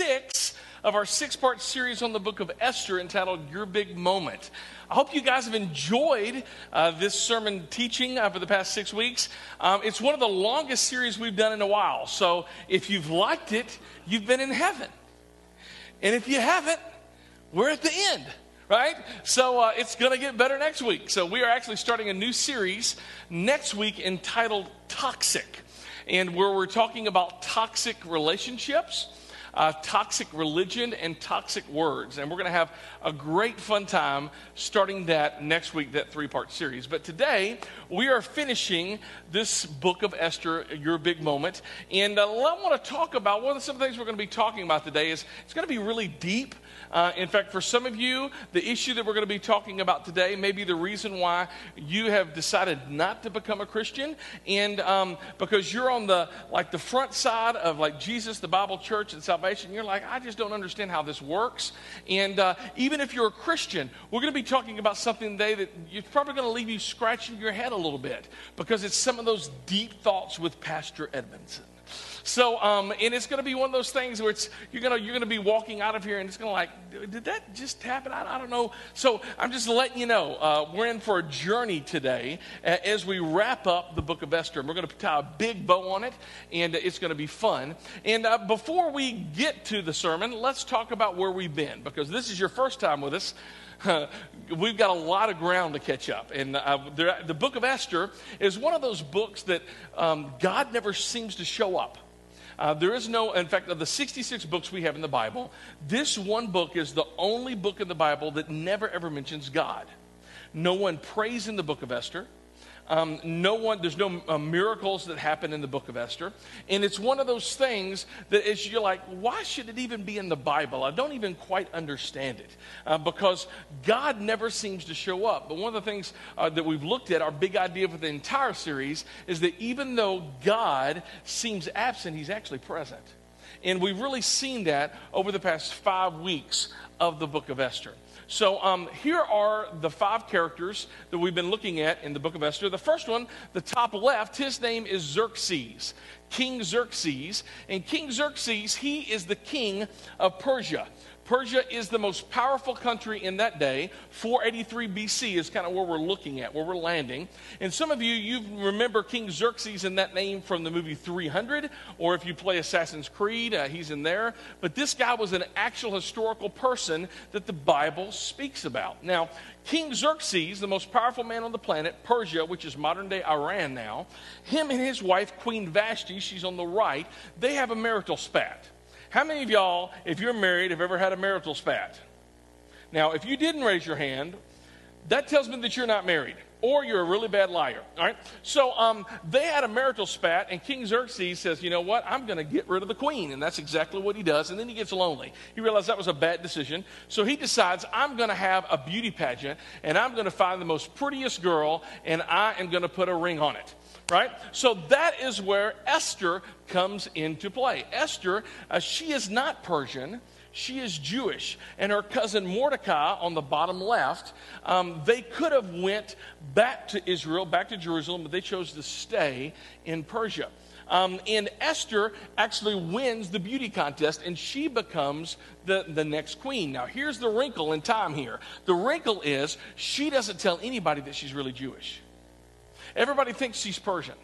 six of our six part series on the book of Esther entitled Your Big Moment. I hope you guys have enjoyed uh, this sermon teaching uh, for the past six weeks. Um, it's one of the longest series we've done in a while. So if you've liked it, you've been in heaven. And if you haven't, we're at the end right? So uh, it's going to get better next week. So we are actually starting a new series next week entitled Toxic, and where we're talking about toxic relationships uh, toxic religion and toxic words. And we're going to have a great fun time starting that next week, that three part series. But today, we are finishing this book of Esther, Your Big Moment. And uh, I want to talk about one of the some things we're going to be talking about today is it's going to be really deep. Uh, in fact, for some of you, the issue that we're going to be talking about today may be the reason why you have decided not to become a Christian, and um, because you're on the like the front side of like Jesus, the Bible Church, and salvation. You're like, I just don't understand how this works. And uh, even if you're a Christian, we're going to be talking about something today that you're probably going to leave you scratching your head a little bit because it's some of those deep thoughts with Pastor Edmondson. So, um, and it's going to be one of those things where it's you're going you're to be walking out of here and it's going to like, did that just happen? I, I don't know. So I'm just letting you know uh, we're in for a journey today uh, as we wrap up the book of Esther. And we're going to tie a big bow on it, and it's going to be fun. And uh, before we get to the sermon, let's talk about where we've been because this is your first time with us. we've got a lot of ground to catch up. And uh, the, the, book of Esther is one of those books that um, God never seems to show up. Uh, there is no, in fact, of the 66 books we have in the Bible, this one book is the only book in the Bible that never ever mentions God. No one prays in the book of Esther. Um, no one, there's no uh, miracles that happen in the book of Esther. And it's one of those things that is you're like, why should it even be in the Bible? I don't even quite understand it uh, because God never seems to show up. But one of the things uh, that we've looked at, our big idea for the entire series, is that even though God seems absent, he's actually present. And we've really seen that over the past five weeks of the book of Esther. So um, here are the five characters that we've been looking at in the book of Esther. The first one, the top left, his name is Xerxes, King Xerxes. And King Xerxes, he is the king of Persia. Persia is the most powerful country in that day. 483 BC is kind of where we're looking at, where we're landing. And some of you, you remember King Xerxes in that name from the movie 300, or if you play Assassin's Creed, uh, he's in there. But this guy was an actual historical person that the Bible speaks about. Now, King Xerxes, the most powerful man on the planet, Persia, which is modern day Iran now, him and his wife, Queen Vashti, she's on the right, they have a marital spat. How many of y'all, if you're married, have ever had a marital spat? Now, if you didn't raise your hand, that tells me that you're not married or you're a really bad liar. All right? So um, they had a marital spat, and King Xerxes says, You know what? I'm going to get rid of the queen. And that's exactly what he does. And then he gets lonely. He realized that was a bad decision. So he decides, I'm going to have a beauty pageant, and I'm going to find the most prettiest girl, and I am going to put a ring on it right? So that is where Esther comes into play. Esther, uh, she is not Persian. She is Jewish, and her cousin Mordecai on the bottom left. Um, they could have went back to Israel, back to Jerusalem, but they chose to stay in Persia. Um, and Esther actually wins the beauty contest, and she becomes the, the next queen. Now, here's the wrinkle in time here. The wrinkle is she doesn't tell anybody that she's really Jewish. Everybody thinks she's Persian.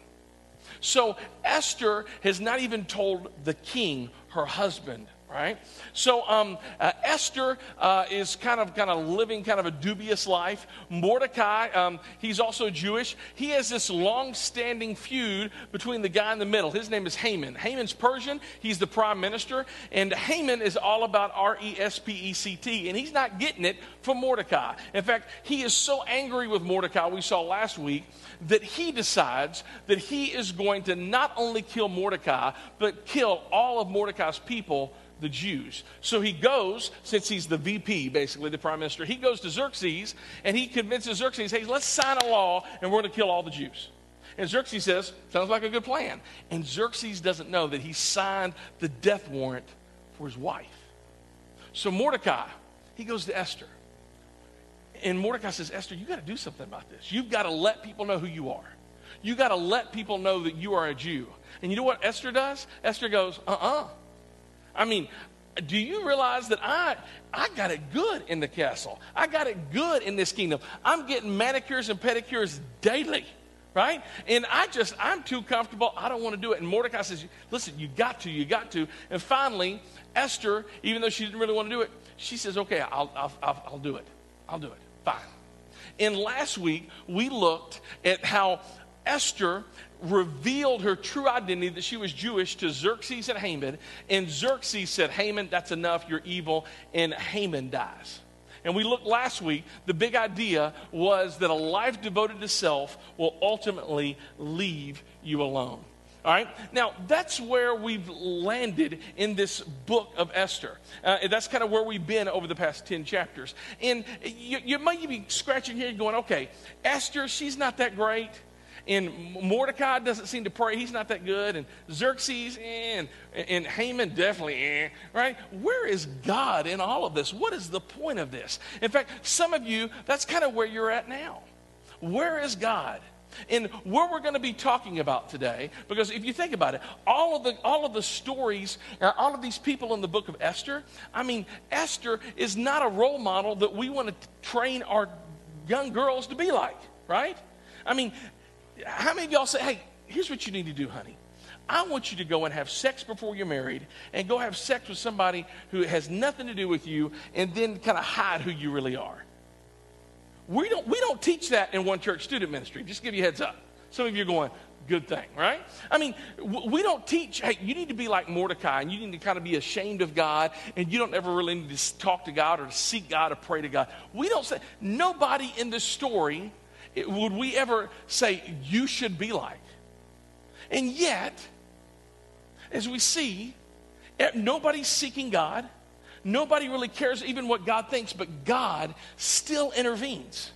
So Esther has not even told the king, her husband, right? So um, uh, Esther uh, is kind of kind of living kind of a dubious life. Mordecai, um, he's also Jewish. He has this long-standing feud between the guy in the middle. His name is Haman. Haman's Persian. He's the prime minister, and Haman is all about R-E-S-P-E-C-T, and he's not getting it from Mordecai. In fact, he is so angry with Mordecai. We saw last week that he decides that he is going to not only kill Mordecai, but kill all of Mordecai's people the Jews. So he goes, since he's the VP, basically, the prime minister, he goes to Xerxes and he convinces Xerxes, hey, let's sign a law and we're going to kill all the Jews. And Xerxes says, sounds like a good plan. And Xerxes doesn't know that he signed the death warrant for his wife. So Mordecai, he goes to Esther. And Mordecai says, Esther, you got to do something about this. You've got to let people know who you are. You got to let people know that you are a Jew. And you know what Esther does? Esther goes, uh uh-uh. uh I mean, do you realize that I, I got it good in the castle? I got it good in this kingdom. I'm getting manicures and pedicures daily right? And I just, I'm too comfortable. I don't want to do it. And Mordecai says, listen, you got to, you got to. And finally, Esther, even though she didn't really want to do it, she says, okay, I'll, I'll, I'll, I'll do it. I'll do it. Fine. And last week, we looked at how Esther revealed her true identity that she was Jewish to Xerxes and Haman. And Xerxes said, Haman, that's enough, you're evil. And Haman dies. And we looked last week, the big idea was that a life devoted to self will ultimately leave you alone. All right? Now, that's where we've landed in this book of Esther. Uh, that's kind of where we've been over the past 10 chapters. And you, you might be scratching your head going, okay, Esther, she's not that great. And Mordecai doesn't seem to pray. He's not that good. And Xerxes, eh, and, and Haman, definitely, eh, right? Where is God in all of this? What is the point of this? In fact, some of you, that's kind of where you're at now. Where is God? and where we're going to be talking about today because if you think about it all of the all of the stories uh, all of these people in the book of esther i mean esther is not a role model that we want to train our young girls to be like right i mean how many of y'all say hey here's what you need to do honey I want you to go and have sex before you're married and go have sex with somebody who has nothing to do with you and then kind of hide who you really are. We don't, we don't teach that in one church student ministry. Just give you heads up. Some of you are going, good thing, right? I mean, we don't teach, hey, you need to be like Mordecai and you need to kind of be ashamed of God and you don't ever really need to talk to God or to seek God or pray to God. We don't say, nobody in this story would we ever say, you should be like. And yet, as we see, nobody's seeking God. Nobody really cares even what God thinks, but God still intervenes.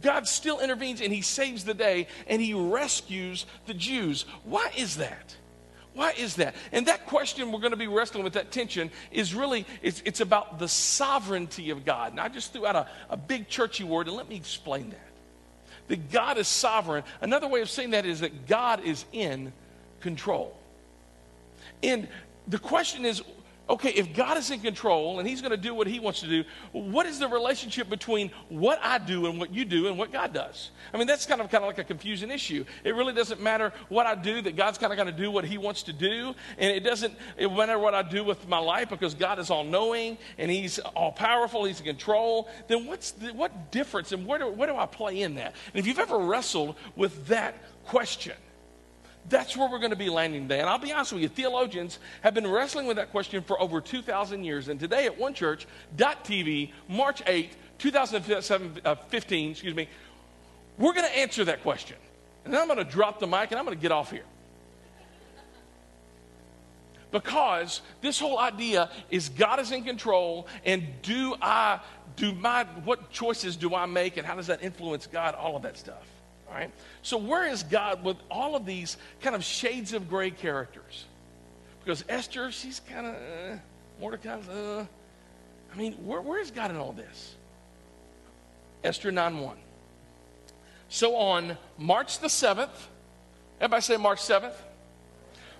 God still intervenes and he saves the day and he rescues the Jews. Why is that? Why is that? And that question we're going to be wrestling with, that tension, is really, it's, it's about the sovereignty of God. And I just threw out a, a big churchy word, and let me explain that. That God is sovereign. Another way of saying that is that God is in control. And the question is, okay, if God is in control and He's going to do what He wants to do, what is the relationship between what I do and what you do and what God does? I mean, that's kind of kind of like a confusing issue. It really doesn't matter what I do; that God's kind of going to do what He wants to do, and it doesn't it matter what I do with my life because God is all knowing and He's all powerful. He's in control. Then what's the, what difference and where do, where do I play in that? And if you've ever wrestled with that question that's where we're going to be landing today. And I'll be honest with you, theologians have been wrestling with that question for over 2,000 years. And today at onechurch.tv, March 8, 2015, uh, excuse me, we're going to answer that question. And then I'm going to drop the mic and I'm going to get off here. Because this whole idea is God is in control, and do I, do my, what choices do I make, and how does that influence God? All of that stuff. All right? So, where is God with all of these kind of shades of gray characters? Because Esther, she's kind of, uh, Mordecai's, uh, I mean, where, where is God in all this? Esther 9 1. So, on March the 7th, everybody say March 7th?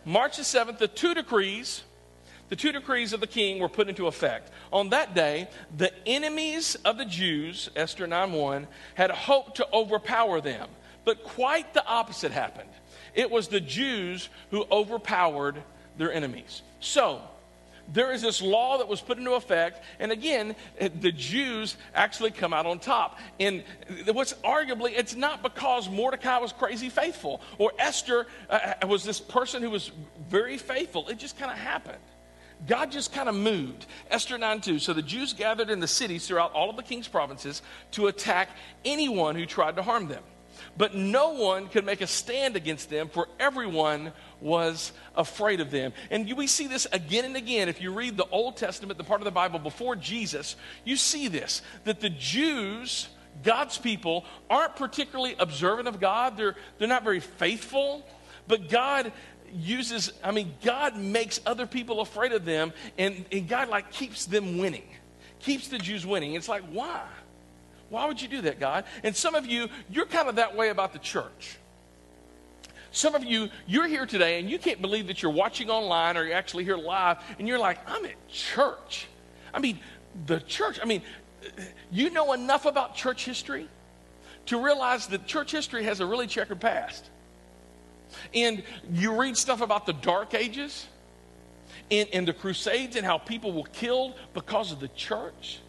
March the 7th, the two decrees the two decrees of the king were put into effect. On that day, the enemies of the Jews, Esther 9 1, had hoped to overpower them. But quite the opposite happened. It was the Jews who overpowered their enemies. So, there is this law that was put into effect, and again, the Jews actually come out on top. And what's arguably, it's not because Mordecai was crazy faithful or Esther uh, was this person who was very faithful. It just kind of happened. God just kind of moved. Esther 9 2. So the Jews gathered in the cities throughout all of the king's provinces to attack anyone who tried to harm them. But no one could make a stand against them, for everyone was afraid of them. And we see this again and again. If you read the Old Testament, the part of the Bible before Jesus, you see this that the Jews, God's people, aren't particularly observant of God, they're, they're not very faithful. But God uses, I mean, God makes other people afraid of them, and, and God like keeps them winning, keeps the Jews winning. It's like, why? Why would you do that, God? And some of you, you're kind of that way about the church. Some of you, you're here today and you can't believe that you're watching online or you're actually here live and you're like, I'm at church. I mean, the church, I mean, you know enough about church history to realize that church history has a really checkered past. And you read stuff about the Dark Ages and, and the Crusades and how people were killed because of the church.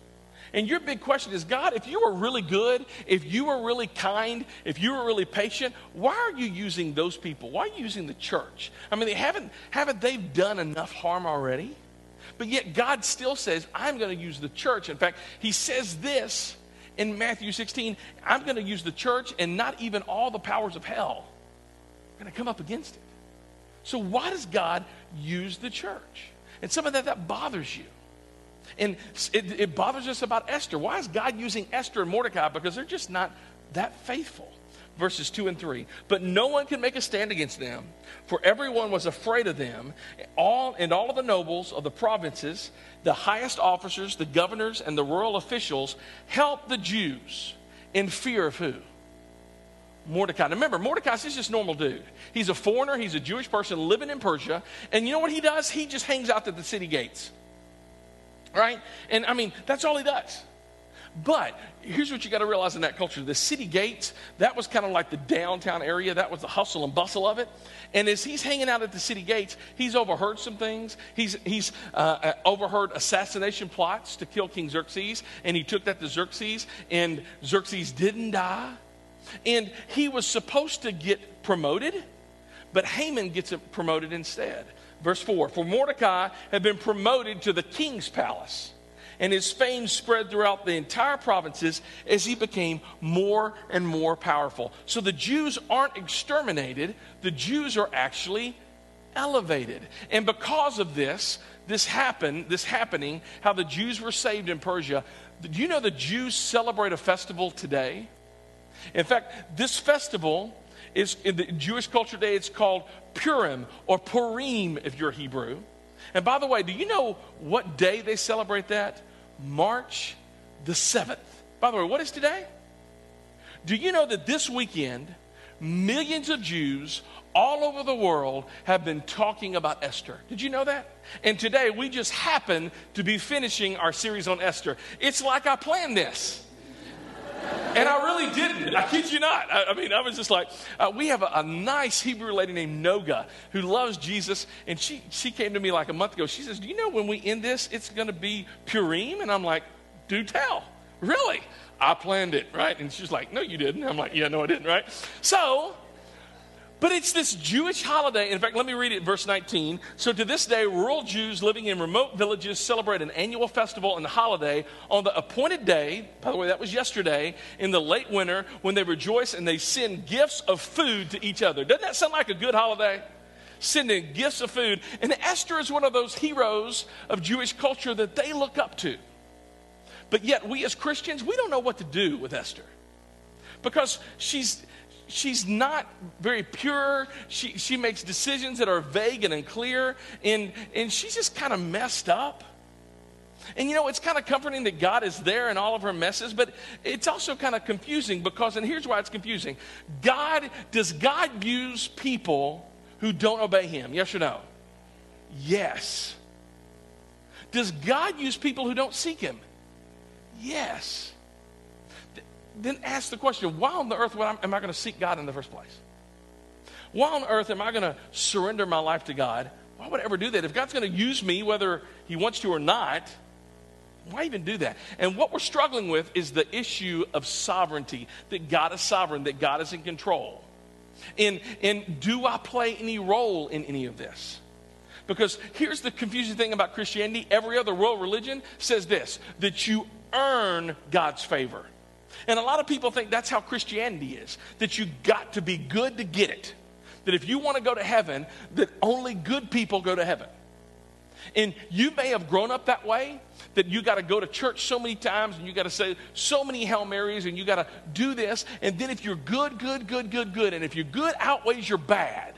And your big question is God, if you were really good, if you were really kind, if you were really patient, why are you using those people? Why are you using the church? I mean, they haven't, haven't they done enough harm already? But yet God still says, I'm going to use the church. In fact, he says this in Matthew 16 I'm going to use the church and not even all the powers of hell. I'm going to come up against it. So, why does God use the church? And some of that, that bothers you. And it, it bothers us about Esther. Why is God using Esther and Mordecai? Because they're just not that faithful. Verses 2 and 3. But no one could make a stand against them, for everyone was afraid of them. All and all of the nobles of the provinces, the highest officers, the governors, and the royal officials helped the Jews in fear of who? Mordecai. Now remember, Mordecai's just normal dude. He's a foreigner, he's a Jewish person living in Persia. And you know what he does? He just hangs out at the city gates right? And I mean, that's all he does. But here's what you got to realize in that culture the city gates, that was kind of like the downtown area. That was the hustle and bustle of it. And as he's hanging out at the city gates, he's overheard some things. He's, he's uh, uh overheard assassination plots to kill King Xerxes. And he took that to Xerxes, and Xerxes didn't die. And he was supposed to get promoted, but Haman gets promoted instead. Verse 4 For Mordecai had been promoted to the king's palace, and his fame spread throughout the entire provinces as he became more and more powerful. So the Jews aren't exterminated, the Jews are actually elevated. And because of this, this happened, this happening, how the Jews were saved in Persia. Do you know the Jews celebrate a festival today? In fact, this festival is in the Jewish culture today, it's called Purim or Purim if you're Hebrew. And by the way, do you know what day they celebrate that? March the 7th. By the way, what is today? Do you know that this weekend, millions of Jews all over the world have been talking about Esther? Did you know that? And today we just happen to be finishing our series on Esther. It's like I planned this. And I really didn't. I kid you not. I, I mean, I was just like, uh, we have a, a, nice Hebrew lady named Noga who loves Jesus. And she, she came to me like a month ago. She says, Do you know when we end this, it's going to be Purim? And I'm like, Do tell. Really? I planned it, right? And she's like, No, you didn't. I'm like, Yeah, no, I didn't, right? So, but it's this Jewish holiday. In fact, let me read it verse 19. So to this day, rural Jews living in remote villages celebrate an annual festival and holiday on the appointed day. By the way, that was yesterday in the late winter when they rejoice and they send gifts of food to each other. Doesn't that sound like a good holiday? Sending gifts of food. And Esther is one of those heroes of Jewish culture that they look up to. But yet, we as Christians, we don't know what to do with Esther because she's she's not very pure. She, she makes decisions that are vague and unclear, and, and she's just kind of messed up. And you know, it's kind of comforting that God is there in all of her messes, but it's also kind of confusing because, and here's why it's confusing God, does God use people who don't obey Him? Yes or no? Yes. Does God use people who don't seek Him? Yes then ask the question why on the earth am I going to seek God in the first place? Why on earth am I going to surrender my life to God? Why would I ever do that? If God's going to use me, whether He wants to or not, why even do that? And what we're struggling with is the issue of sovereignty that God is sovereign, that God is in control. And, and do I play any role in any of this? Because here's the confusing thing about Christianity every other world religion says this that you earn God's favor. And a lot of people think that's how Christianity is that you got to be good to get it. That if you want to go to heaven, that only good people go to heaven. And you may have grown up that way, that you got to go to church so many times and you got to say so many Hail Marys and you got to do this. And then if you're good, good, good, good, good, and if your good outweighs your bad,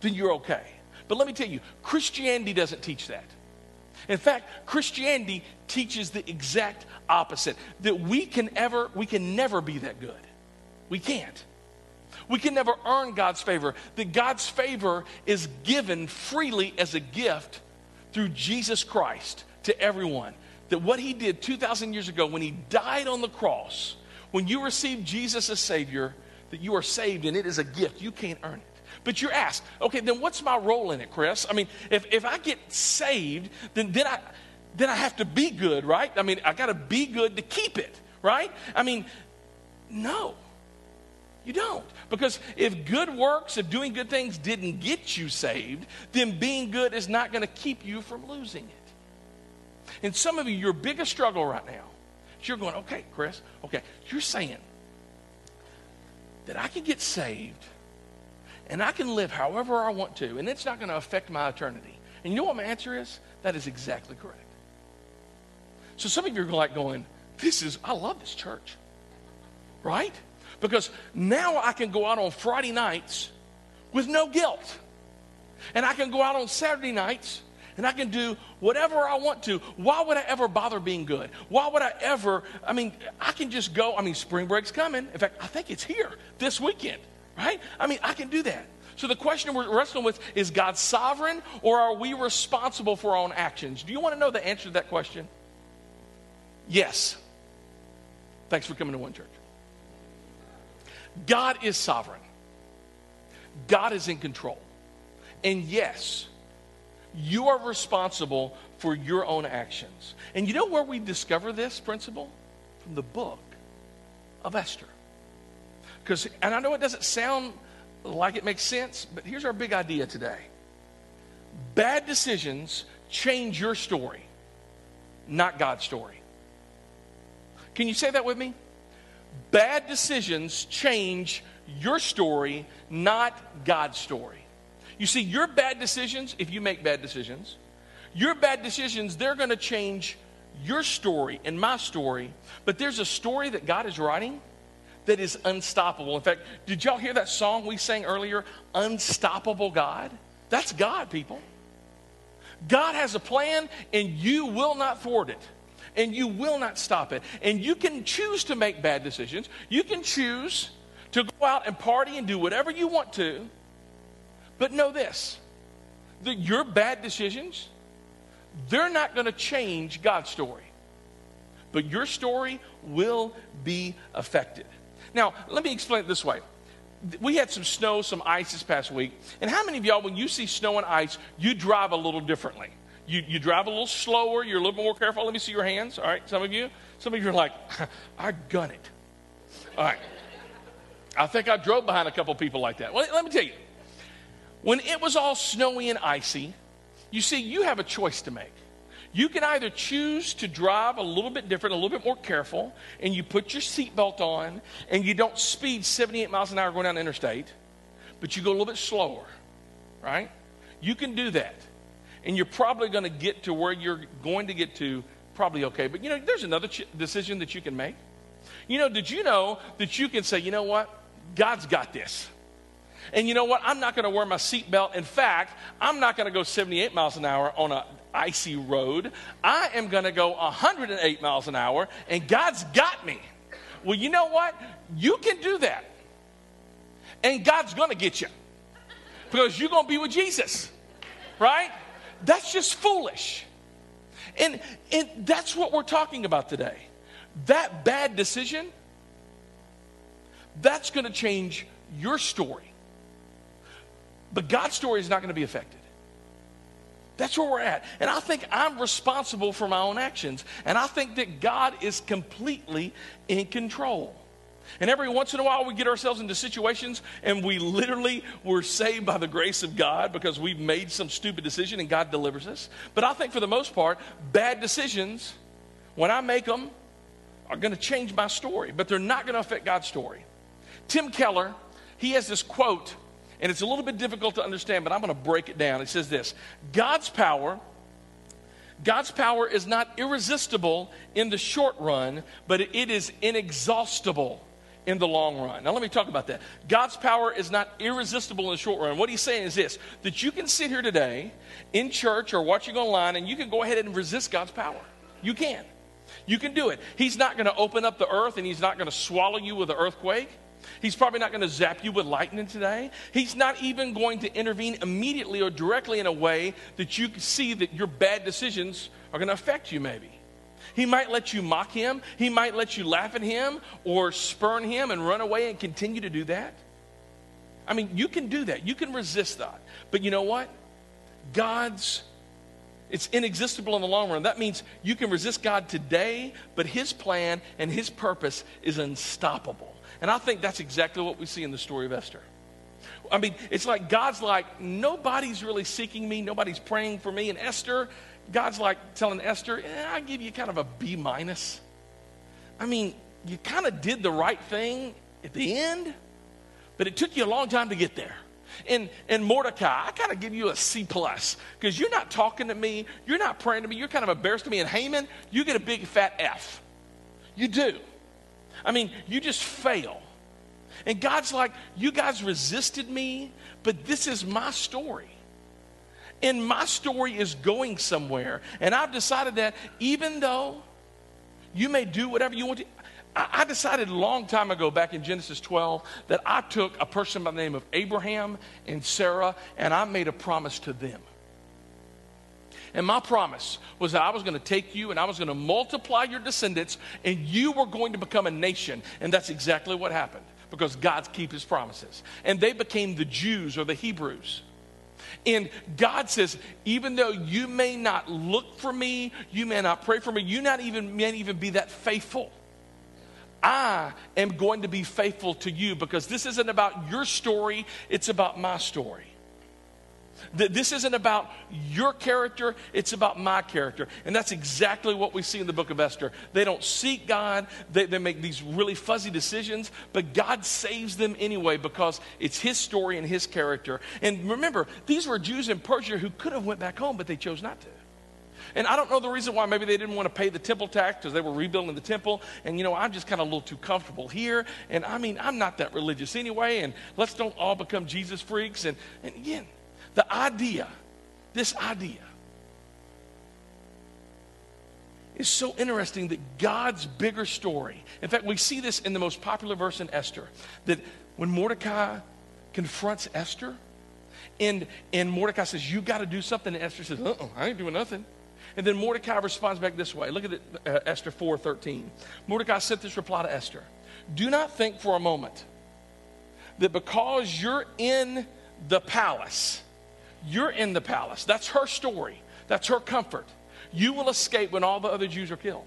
then you're okay. But let me tell you, Christianity doesn't teach that. In fact, Christianity teaches the exact opposite that we can ever we can never be that good. We can't. We can never earn God's favor. That God's favor is given freely as a gift through Jesus Christ to everyone. That what he did 2,000 years ago when he died on the cross, when you receive Jesus as Savior, that you are saved and it is a gift. You can't earn it. But you're asked, okay, then what's my role in it, Chris? I mean, if, if I get saved, then, then, I, then I have to be good, right? I mean, I got to be good to keep it, right? I mean, no. You don't. Because if good works, if doing good things didn't get you saved, then being good is not going to keep you from losing it. And some of you, your biggest struggle right now is you're going, okay, Chris, okay, you're saying that I can get saved and I can live however I want to, and it's not going to affect my eternity. And you know what my answer is? That is exactly correct. So some of you are like going, this is, I love this church. Right? Because now I can go out on Friday nights with no guilt. And I can go out on Saturday nights and I can do whatever I want to. Why would I ever bother being good? Why would I ever? I mean, I can just go. I mean, spring break's coming. In fact, I think it's here this weekend, right? I mean, I can do that. So the question we're wrestling with is God sovereign or are we responsible for our own actions? Do you want to know the answer to that question? Yes. Thanks for coming to One Church. God is sovereign, God is in control. And yes, you are responsible for your own actions. And you know where we discover this principle? From the book of Esther. Because, and I know it doesn't sound like it makes sense, but here's our big idea today bad decisions change your story, not God's story. Can you say that with me? Bad decisions change your story, not God's story. You see, your bad decisions, if you make bad decisions, your bad decisions, they're going to change your story and my story. But there's a story that God is writing that is unstoppable. In fact, did y'all hear that song we sang earlier? Unstoppable God? That's God, people. God has a plan, and you will not thwart it and you will not stop it. And you can choose to make bad decisions. You can choose to go out and party and do whatever you want to. But know this that your bad decisions, they're not going to change God's story. But your story will be affected. Now, let me explain it this way. We had some snow, some ice this past week. And how many of y'all, when you see snow and ice, you drive a little differently? You, you drive a little slower, you're a little more careful. Let me see your hands. All right, some of you. Some of you are like, I gun it. All right. I think I drove behind a couple people like that. Well, let me tell you. When it was all snowy and icy, you see, you have a choice to make. You can either choose to drive a little bit different, a little bit more careful, and you put your seatbelt on, and you don't speed 78 miles an hour going down the interstate, but you go a little bit slower, right? You can do that and you're probably going to get to where you're going to get to probably okay. But you know, there's another ch- decision that you can make. You know, did you know that you can say, you know what? God's got this. And you know what? I'm not going to wear my seatbelt. In fact, I'm not going to go 78 miles an hour on a icy road. I am going to go 108 miles an hour, and God's got me. Well, you know what? You can do that. And God's going to get you because you're going to be with Jesus, right? That's just foolish. And, and that's what we're talking about today. That bad decision, that's going to change your story. But God's story is not going to be affected. That's where we're at. And I think I'm responsible for my own actions. And I think that God is completely in control. And every once in a while, we get ourselves into situations and we literally were saved by the grace of God because we've made some stupid decision and God delivers us. But I think for the most part, bad decisions, when I make them, are going to change my story, but they're not going to affect God's story. Tim Keller, he has this quote, and it's a little bit difficult to understand, but I'm going to break it down. It says this God's power. God's power is not irresistible in the short run, but it is inexhaustible in the long run. Now, let me talk about that. God's power is not irresistible in the short run. What he's saying is this that you can sit here today in church or watching online and you can go ahead and resist God's power. You can. You can do it. He's not going to open up the earth and he's not going to swallow you with an earthquake. He's probably not going to zap you with lightning today. He's not even going to intervene immediately or directly in a way that you can see that your bad decisions are going to affect you, maybe. He might let you mock him. He might let you laugh at him or spurn him and run away and continue to do that. I mean, you can do that. You can resist that. But you know what? God's it's inexistable in the long run. That means you can resist God today, but his plan and his purpose is unstoppable. And I think that's exactly what we see in the story of Esther. I mean, it's like God's like, nobody's really seeking me, nobody's praying for me. And Esther, God's like telling Esther, eh, I give you kind of a B minus. I mean, you kind of did the right thing at the end, but it took you a long time to get there. And, and Mordecai, I kind of give you a C plus because you're not talking to me, you're not praying to me, you're kind of embarrassed to me. And Haman, you get a big fat F. You do. I mean, you just fail. And God's like, you guys resisted me, but this is my story. And my story is going somewhere. And I've decided that even though you may do whatever you want to, I decided a long time ago, back in Genesis 12, that I took a person by the name of Abraham and Sarah and I made a promise to them. And my promise was that I was going to take you and I was going to multiply your descendants and you were going to become a nation. And that's exactly what happened because God keeps his promises. And they became the Jews or the Hebrews. And God says, even though you may not look for me, you may not pray for me, you not even may even be that faithful. I am going to be faithful to you because this isn't about your story, it's about my story. This isn't about your character, it's about my character. And that's exactly what we see in the book of Esther. They don't seek God, they, they make these really fuzzy decisions, but God saves them anyway because it's His story and His character. And remember, these were Jews in Persia who could have went back home, but they chose not to. And I don't know the reason why. Maybe they didn't want to pay the temple tax because they were rebuilding the temple. And, you know, I'm just kind of a little too comfortable here. And I mean, I'm not that religious anyway. And let's don't all become Jesus freaks. And, and again, the idea, this idea, is so interesting that God's bigger story. In fact, we see this in the most popular verse in Esther that when Mordecai confronts Esther, and, and Mordecai says, You got to do something. And Esther says, Uh uh I ain't doing nothing. And then Mordecai responds back this way. Look at it, uh, Esther 4:13. Mordecai sent this reply to Esther. Do not think for a moment that because you're in the palace, you're in the palace. That's her story. That's her comfort. You will escape when all the other Jews are killed.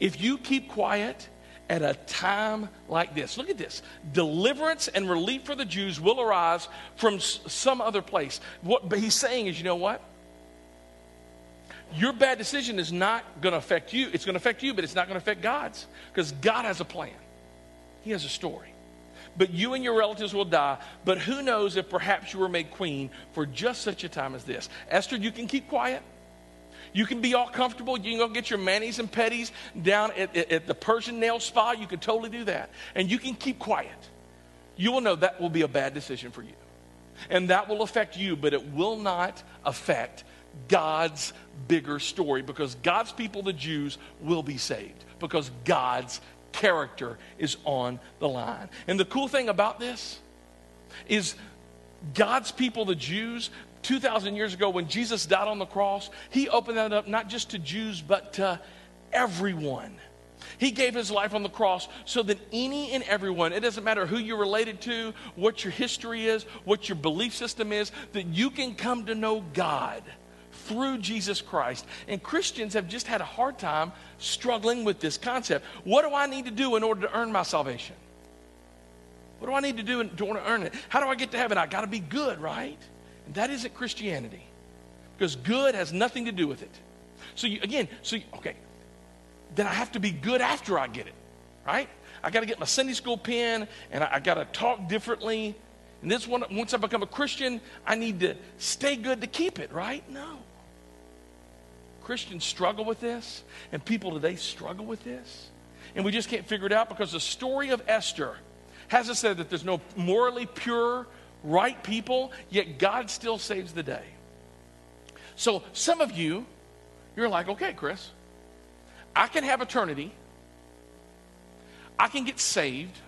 If you keep quiet at a time like this, look at this. Deliverance and relief for the Jews will arise from some other place. What he's saying is, you know what? your bad decision is not going to affect you. It's going to affect you, but it's not going to affect God's because God has a plan. He has a story. But you and your relatives will die. But who knows if perhaps you were made queen for just such a time as this? Esther, you can keep quiet. You can be all comfortable. You can go get your manis and petties down at, at, at the Persian nail spa. You can totally do that. And you can keep quiet. You will know that will be a bad decision for you. And that will affect you, but it will not affect God's bigger story because God's people, the Jews, will be saved because God's character is on the line. And the cool thing about this is God's people, the Jews, 2,000 years ago when Jesus died on the cross, he opened that up not just to Jews, but to everyone. He gave his life on the cross so that any and everyone, it doesn't matter who you're related to, what your history is, what your belief system is, that you can come to know God through Jesus Christ. And Christians have just had a hard time struggling with this concept. What do I need to do in order to earn my salvation? What do I need to do in order to earn it? How do I get to heaven? I got to be good, right? And that isn't Christianity because good has nothing to do with it. So you, again, so you, okay, then I have to be good after I get it, right? I got to get my Sunday school pen and I, I got to talk differently. And this one, once I become a Christian, I need to stay good to keep it, right? No. Christians struggle with this, and people today struggle with this. And we just can't figure it out because the story of Esther has us said that there's no morally pure, right people, yet God still saves the day. So some of you, you're like, okay, Chris, I can have eternity, I can get saved,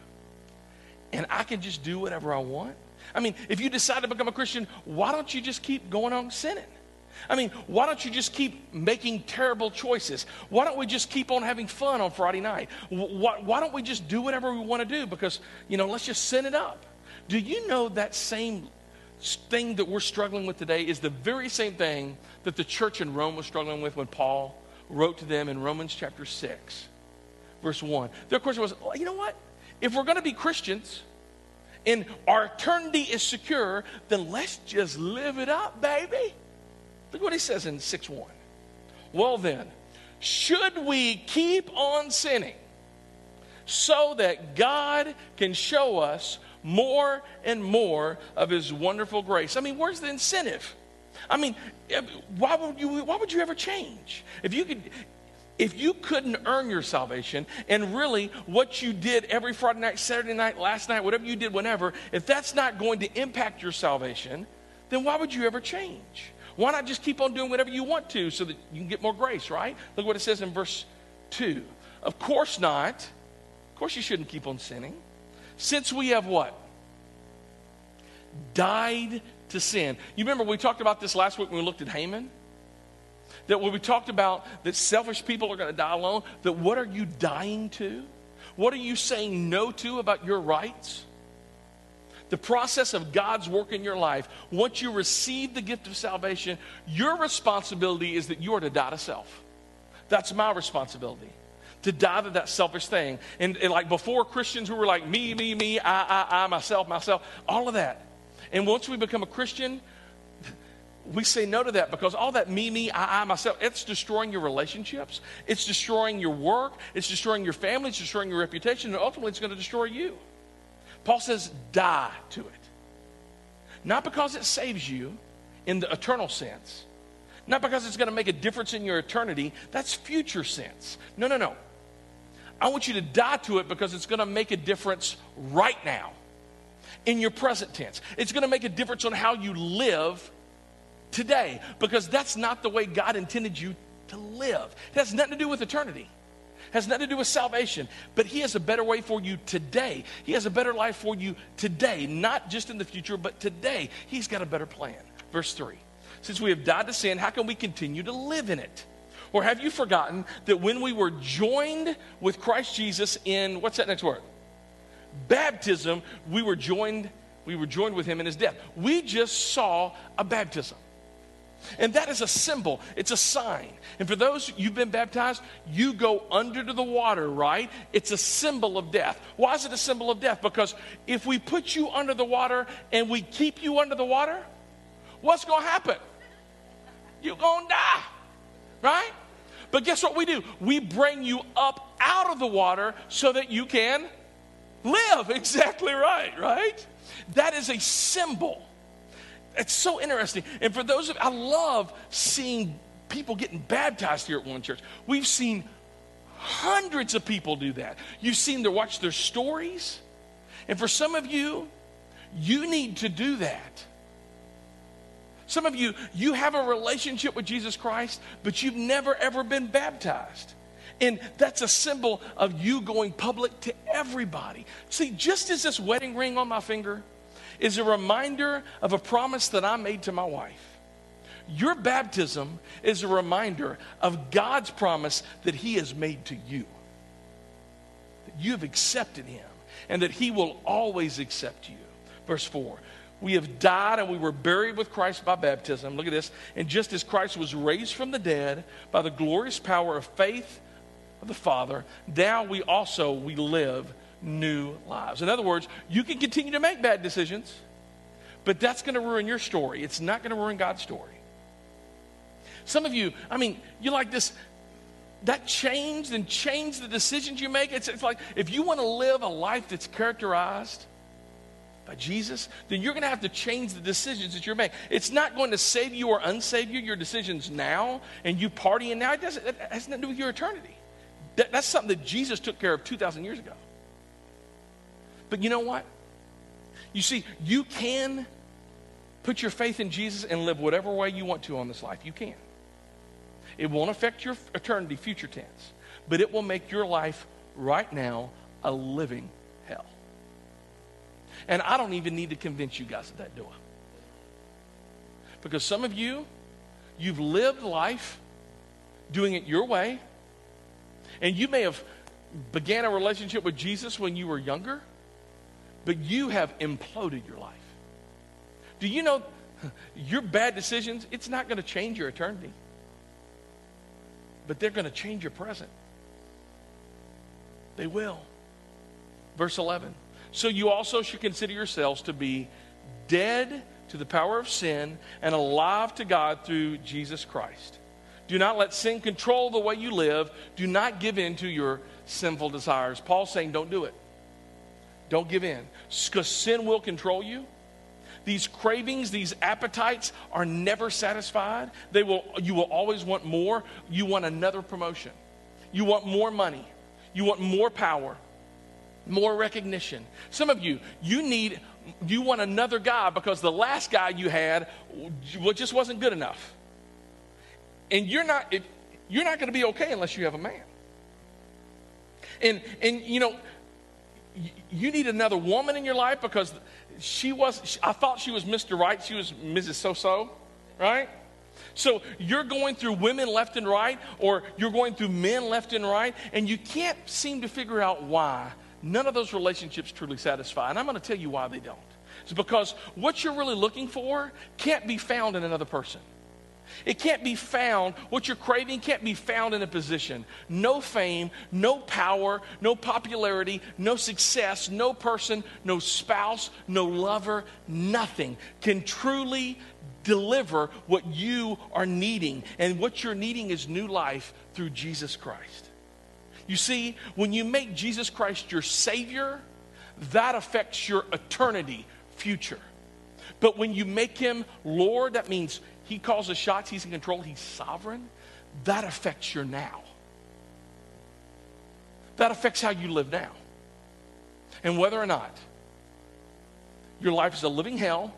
and I can just do whatever I want? I mean, if you decide to become a Christian, why don't you just keep going on sinning? I mean, why don't you just keep making terrible choices? Why don't we just keep on having fun on Friday night? Why, why don't we just do whatever we want to do? Because, you know, let's just sin it up. Do you know that same thing that we're struggling with today is the very same thing that the church in Rome was struggling with when Paul wrote to them in Romans chapter 6, verse 1. Their question was, you know what? If we're going to be Christians and our eternity is secure, then let's just live it up, baby. Look what he says in 6 1. Well, then, should we keep on sinning so that God can show us more and more of his wonderful grace? I mean, where's the incentive? I mean, why would you, why would you ever change? If you could, if you couldn't earn your salvation and really what you did every Friday night, Saturday night, last night, whatever you did, whenever, if that's not going to impact your salvation, then why would you ever change? Why not just keep on doing whatever you want to so that you can get more grace, right? Look what it says in verse 2. Of course not. Of course you shouldn't keep on sinning. Since we have what? Died to sin. You remember we talked about this last week when we looked at Haman? That when we talked about that selfish people are going to die alone, that what are you dying to? What are you saying no to about your rights? The process of God's work in your life, once you receive the gift of salvation, your responsibility is that you are to die to self. That's my responsibility. To die to that selfish thing. And, and like before Christians, we were like me, me, me, I, I, I, myself, myself, all of that. And once we become a Christian, we say no to that because all that me, me, I, I, myself, it's destroying your relationships. It's destroying your work. It's destroying your family. It's destroying your reputation. And ultimately, it's going to destroy you. Paul says, die to it. Not because it saves you in the eternal sense, not because it's going to make a difference in your eternity. That's future sense. No, no, no. I want you to die to it because it's going to make a difference right now in your present tense. It's going to make a difference on how you live today because that's not the way God intended you to live. It has nothing to do with eternity has nothing to do with salvation, but He has a better way for you today. He has a better life for you today, not just in the future, but today. He's got a better plan. Verse 3 Since we have died to sin, how can we continue to live in it? Or have you forgotten that when we were joined with Christ Jesus in, what's that next word? Baptism, we were joined, we were joined with him in his death. We just saw a baptism. And that is a symbol, it's a sign. And for those you've been baptized, you go under to the water, right? It's a symbol of death. Why is it a symbol of death? Because if we put you under the water and we keep you under the water, what's going to happen? You're going to die, right? But guess what we do? We bring you up out of the water so that you can live. Exactly right, right? That is a symbol. It's so interesting. And for those of I love seeing people getting baptized here at One Church. We've seen hundreds of people do that. You've seen them watch their stories. And for some of you, you need to do that. Some of you, you have a relationship with Jesus Christ, but you've never ever been baptized. And that's a symbol of you going public to everybody. See, just as this wedding ring on my finger is a reminder of a promise that I made to my wife. Your baptism is a reminder of God's promise that He has made to you. That you have accepted Him and that He will always accept you. Verse 4 We have died and we were buried with Christ by baptism. Look at this. And just as Christ was raised from the dead by the glorious power of faith of the Father, now we also we live new lives. In other words, you can continue to make bad decisions, but that's going to ruin your story. It's not going to ruin God's story. Some of you, I mean, you like this, that changed and changed the decisions you make. It's, it's like if you want to live a life that's characterized by Jesus, then you're going to have to change the decisions that you're making. It's not going to save you or unsave you, your decisions now and you partying now. It, doesn't, it has nothing to do with your eternity. That, that's something that Jesus took care of 2,000 years ago. But you know what? You see, you can put your faith in Jesus and live whatever way you want to on this life. You can. It won't affect your eternity, future tense, but it will make your life right now a living hell. And I don't even need to convince you guys at that door. Because some of you, you've lived life doing it your way. And you may have began a relationship with Jesus when you were younger, but you have imploded your life. Do you know your bad decisions, it's not going to change your eternity, but they're going to change your present. They will. Verse 11. So you also should consider yourselves to be dead to the power of sin and alive to God through Jesus Christ. Do not let sin control the way you live. Do not give in to your sinful desires. Paul's saying, don't do it. Don't give in. Because sin will control you. These cravings, these appetites are never satisfied. They will, you will always want more. You want another promotion. You want more money. You want more power, more recognition. Some of you, you need, you want another guy because the last guy you had well, just wasn't good enough. And you're not, you're not going to be okay unless you have a man. And, and you know, you need another woman in your life because she was, I thought she was Mr. Right. She was Mrs. So So, right? So you're going through women left and right, or you're going through men left and right, and you can't seem to figure out why none of those relationships truly satisfy. And I'm going to tell you why they don't. It's because what you're really looking for can't be found in another person. It can't be found, what you're craving can't be found in a position. No fame, no power, no popularity, no success, no person, no spouse, no lover, nothing can truly deliver what you are needing. And what you're needing is new life through Jesus Christ. You see, when you make Jesus Christ your Savior, that affects your eternity future. But when you make him Lord, that means he calls the shots, He's in control, He's sovereign. That affects your now. That affects how you live now. And whether or not your life is a living hell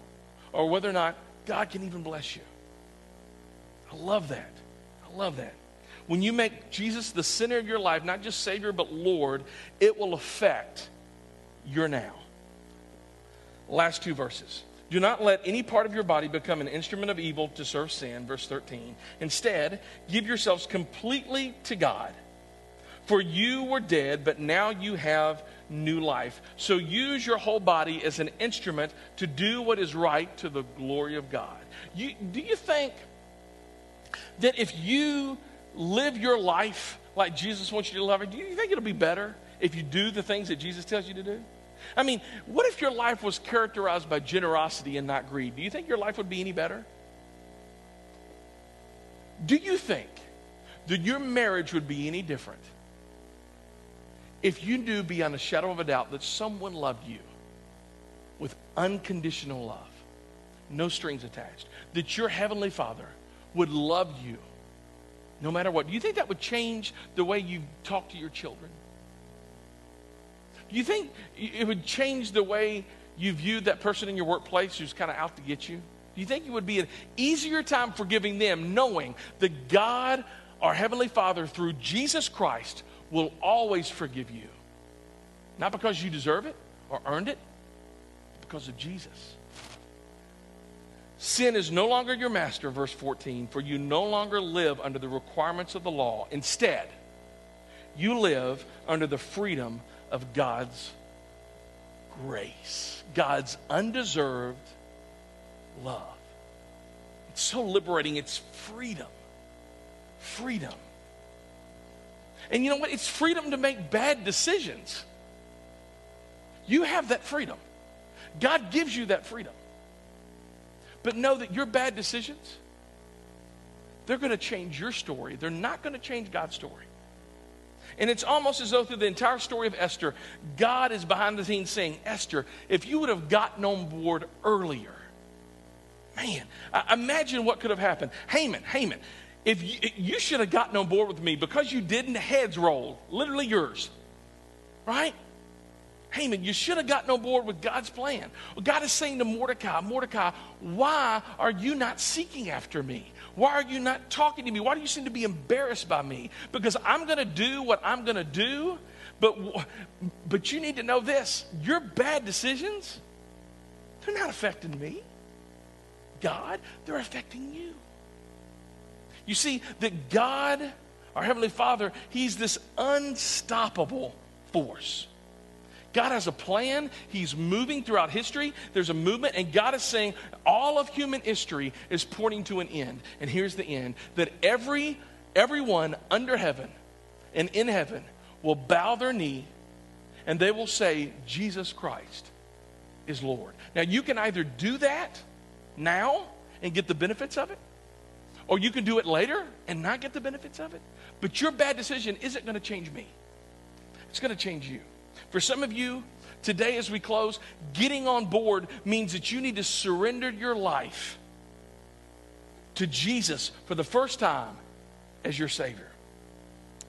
or whether or not God can even bless you. I love that. I love that. When you make Jesus the center of your life, not just Savior, but Lord, it will affect your now. Last two verses. Do not let any part of your body become an instrument of evil to serve sin. Verse 13. Instead, give yourselves completely to God. For you were dead, but now you have new life. So use your whole body as an instrument to do what is right to the glory of God. You, do you think that if you live your life like Jesus wants you to live it, do you think it'll be better if you do the things that Jesus tells you to do? I mean, what if your life was characterized by generosity and not greed? Do you think your life would be any better? Do you think that your marriage would be any different if you knew beyond a shadow of a doubt that someone loved you with unconditional love, no strings attached, that your heavenly Father would love you no matter what? Do you think that would change the way you talk to your children? Do you think it would change the way you viewed that person in your workplace who's kind of out to get you? Do you think it would be an easier time forgiving them knowing that God, our Heavenly Father, through Jesus Christ, will always forgive you? Not because you deserve it or earned it, because of Jesus. Sin is no longer your master, verse 14, for you no longer live under the requirements of the law. Instead, you live under the freedom of God's grace, God's undeserved love. It's so liberating. It's freedom. Freedom. And you know what? It's freedom to make bad decisions. You have that freedom. God gives you that freedom. But know that your bad decisions, they're going to change your story. They're not going to change God's story. And it's almost as though through the entire story of Esther, God is behind the scenes saying, Esther, if you would have gotten on board earlier, man, imagine what could have happened. Haman, Haman, if you, you should have gotten on board with me because you didn't, heads roll, literally yours, right? Haman, you should have gotten on board with God's plan. God is saying to Mordecai, Mordecai, why are you not seeking after me? Why are you not talking to me? Why do you seem to be embarrassed by me? Because I'm going to do what I'm going to do. But, but you need to know this your bad decisions, they're not affecting me. God, they're affecting you. You see, that God, our Heavenly Father, He's this unstoppable force. God has a plan. He's moving throughout history. There's a movement, and God is saying all of human history is pointing to an end. And here's the end that every everyone under heaven and in heaven will bow their knee and they will say, Jesus Christ is Lord. Now, you can either do that now and get the benefits of it, or you can do it later and not get the benefits of it. But your bad decision isn't going to change me, it's going to change you. For some of you, today as we close, getting on board means that you need to surrender your life to Jesus for the first time as your Savior.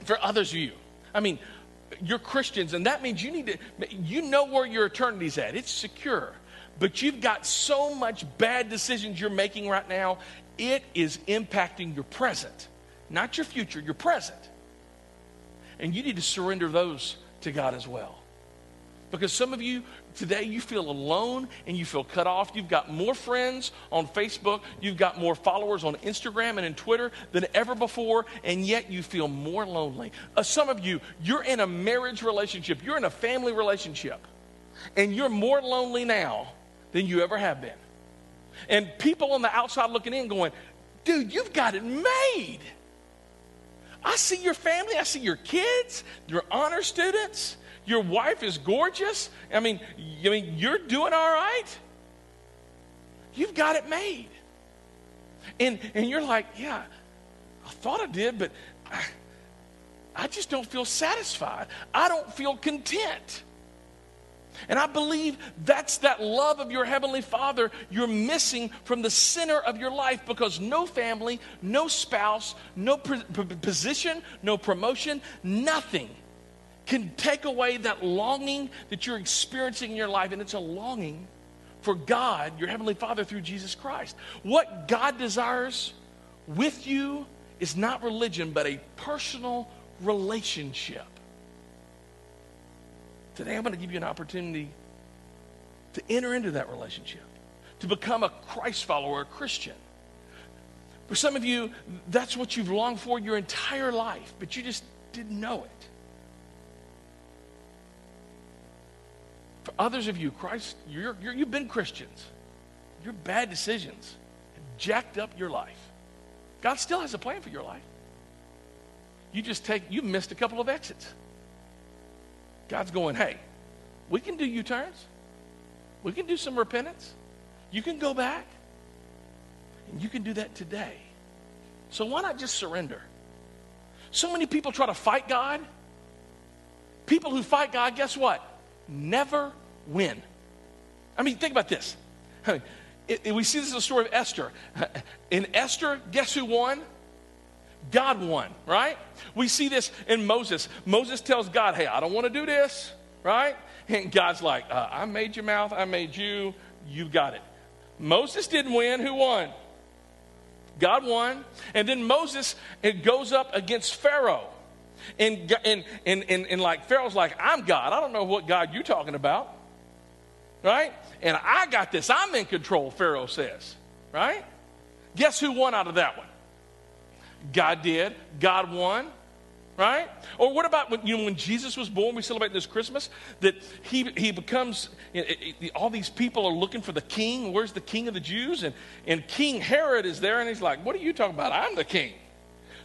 For others of you, I mean, you're Christians, and that means you need to, you know where your eternity's at. It's secure. But you've got so much bad decisions you're making right now, it is impacting your present, not your future, your present. And you need to surrender those to God as well. Because some of you today, you feel alone and you feel cut off. You've got more friends on Facebook, you've got more followers on Instagram and in Twitter than ever before, and yet you feel more lonely. Uh, some of you, you're in a marriage relationship, you're in a family relationship, and you're more lonely now than you ever have been. And people on the outside looking in going, dude, you've got it made. I see your family, I see your kids, your honor students. Your wife is gorgeous. I mean, I mean, you're doing all right. You've got it made. And, and you're like, yeah, I thought I did, but I, I just don't feel satisfied. I don't feel content. And I believe that's that love of your Heavenly Father you're missing from the center of your life because no family, no spouse, no position, no promotion, nothing can take away that longing that you're experiencing in your life. And it's a longing for God, your Heavenly Father, through Jesus Christ. What God desires with you is not religion, but a personal relationship. Today, I'm going to give you an opportunity to enter into that relationship, to become a Christ follower, a Christian. For some of you, that's what you've longed for your entire life, but you just didn't know it. For others of you, Christ, you're, you're, you've been Christians. Your bad decisions have jacked up your life. God still has a plan for your life. You just take, you've missed a couple of exits. God's going, hey, we can do U turns. We can do some repentance. You can go back. And you can do that today. So why not just surrender? So many people try to fight God. People who fight God, guess what? Never win. I mean, think about this. I mean, it, it, we see this in the story of Esther. In Esther, guess who won? God won, right? We see this in Moses. Moses tells God, hey, I don't want to do this, right? And God's like, uh, I made your mouth, I made you, you got it. Moses didn't win. Who won? God won. And then Moses, it goes up against Pharaoh. And, and, and, and, and like Pharaoh's like, I'm God. I don't know what God you're talking about. Right? And I got this. I'm in control, Pharaoh says. Right? Guess who won out of that one? God did. God won. Right? Or what about when, you know, when Jesus was born? We celebrate this Christmas that he, he becomes, it, it, all these people are looking for the king. Where's the king of the Jews? And, and King Herod is there, and he's like, What are you talking about? I'm the king.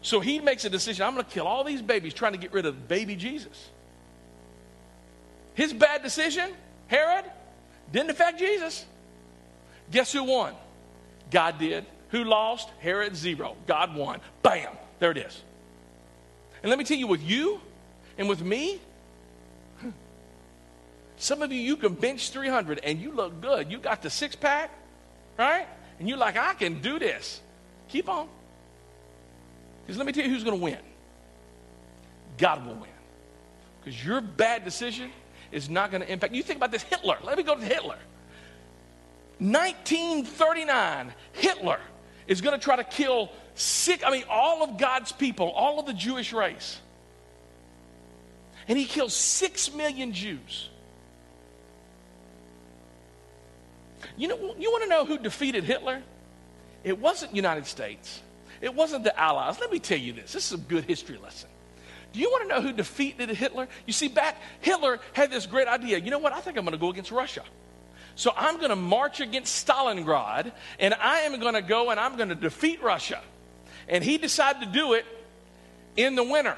So he makes a decision I'm going to kill all these babies trying to get rid of baby Jesus. His bad decision, Herod, didn't affect Jesus. Guess who won? God did. Who lost? Herod, zero. God won. Bam. There it is. And let me tell you, with you and with me, some of you, you can bench 300 and you look good. You got the six pack, right? And you're like, I can do this. Keep on. Because let me tell you who's going to win. God will win. Because your bad decision is not going to impact. You think about this Hitler. Let me go to Hitler. 1939, Hitler is going to try to kill six, I mean, all of God's people, all of the Jewish race. And he kills six million Jews. You know, you want to know who defeated Hitler? It wasn't United States. It wasn't the Allies. Let me tell you this. This is a good history lesson. Do you want to know who defeated Hitler? You see, back Hitler had this great idea. You know what? I think I'm going to go against Russia. So I'm going to march against Stalingrad, and I am going to go and I'm going to defeat Russia. And he decided to do it in the winter.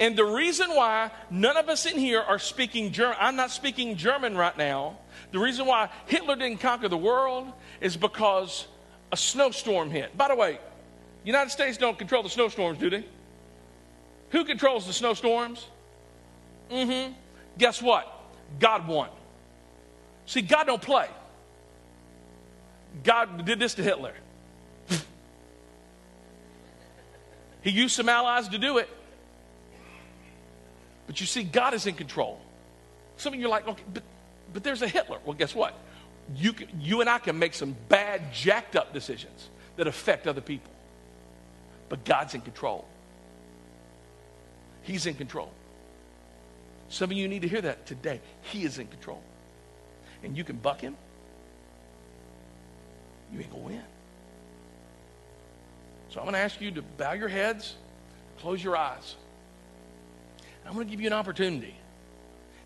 And the reason why none of us in here are speaking German, I'm not speaking German right now. The reason why Hitler didn't conquer the world is because a snowstorm hit. By the way, United States don't control the snowstorms, do they? Who controls the snowstorms? Mm hmm. Guess what? God won. See, God don't play. God did this to Hitler. he used some allies to do it. But you see, God is in control. Some of you are like, okay, but, but there's a Hitler. Well, guess what? You, can, you and I can make some bad, jacked up decisions that affect other people. But God's in control. He's in control. Some of you need to hear that today. He is in control. And you can buck him, you ain't going to win. So I'm going to ask you to bow your heads, close your eyes. I'm going to give you an opportunity.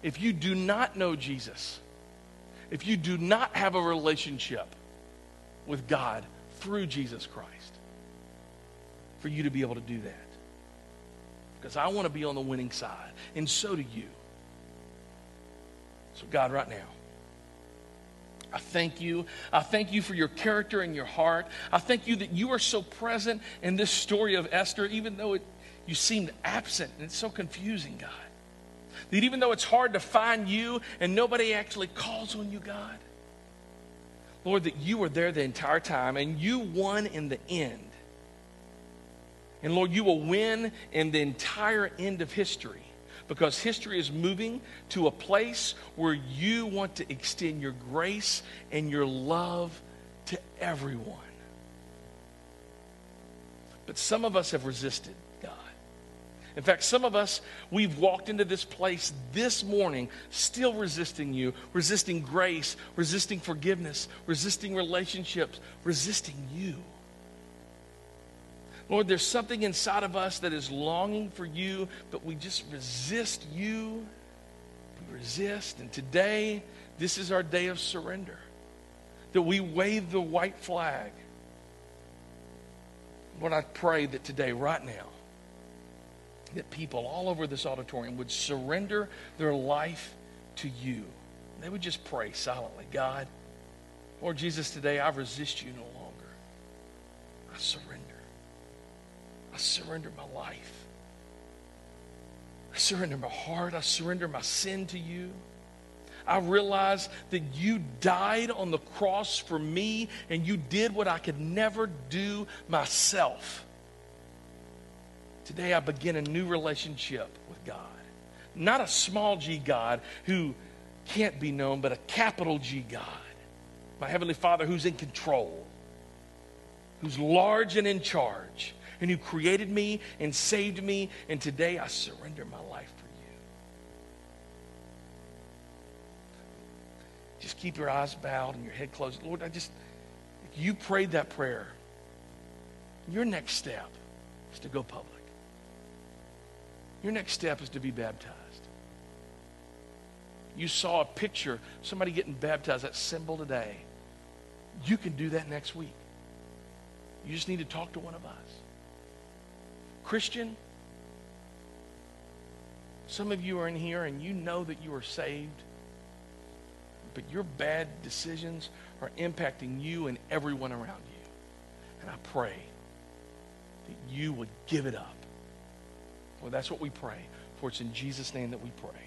If you do not know Jesus, if you do not have a relationship with God through Jesus Christ, for you to be able to do that. Because I want to be on the winning side, and so do you. So, God, right now, I thank you. I thank you for your character and your heart. I thank you that you are so present in this story of Esther, even though it, you seemed absent and it's so confusing, God. That even though it's hard to find you and nobody actually calls on you, God, Lord, that you were there the entire time and you won in the end. And Lord, you will win in the entire end of history because history is moving to a place where you want to extend your grace and your love to everyone. But some of us have resisted. God. In fact, some of us, we've walked into this place this morning still resisting you, resisting grace, resisting forgiveness, resisting relationships, resisting you. Lord, there's something inside of us that is longing for you, but we just resist you. We resist. And today, this is our day of surrender. That we wave the white flag. Lord, I pray that today, right now, that people all over this auditorium would surrender their life to you. They would just pray silently God, Lord Jesus, today I resist you no I surrender my life. I surrender my heart. I surrender my sin to you. I realize that you died on the cross for me and you did what I could never do myself. Today I begin a new relationship with God. Not a small g God who can't be known, but a capital G God. My Heavenly Father who's in control, who's large and in charge, and who created me and saved me. And today I surrender my life for you. Just keep your eyes bowed and your head closed. Lord, I just, if you prayed that prayer, your next step is to go public. Your next step is to be baptized. You saw a picture, somebody getting baptized, that symbol today. You can do that next week. You just need to talk to one of us. Christian, some of you are in here and you know that you are saved, but your bad decisions are impacting you and everyone around you. And I pray that you would give it up well, that's what we pray. For it's in Jesus' name that we pray.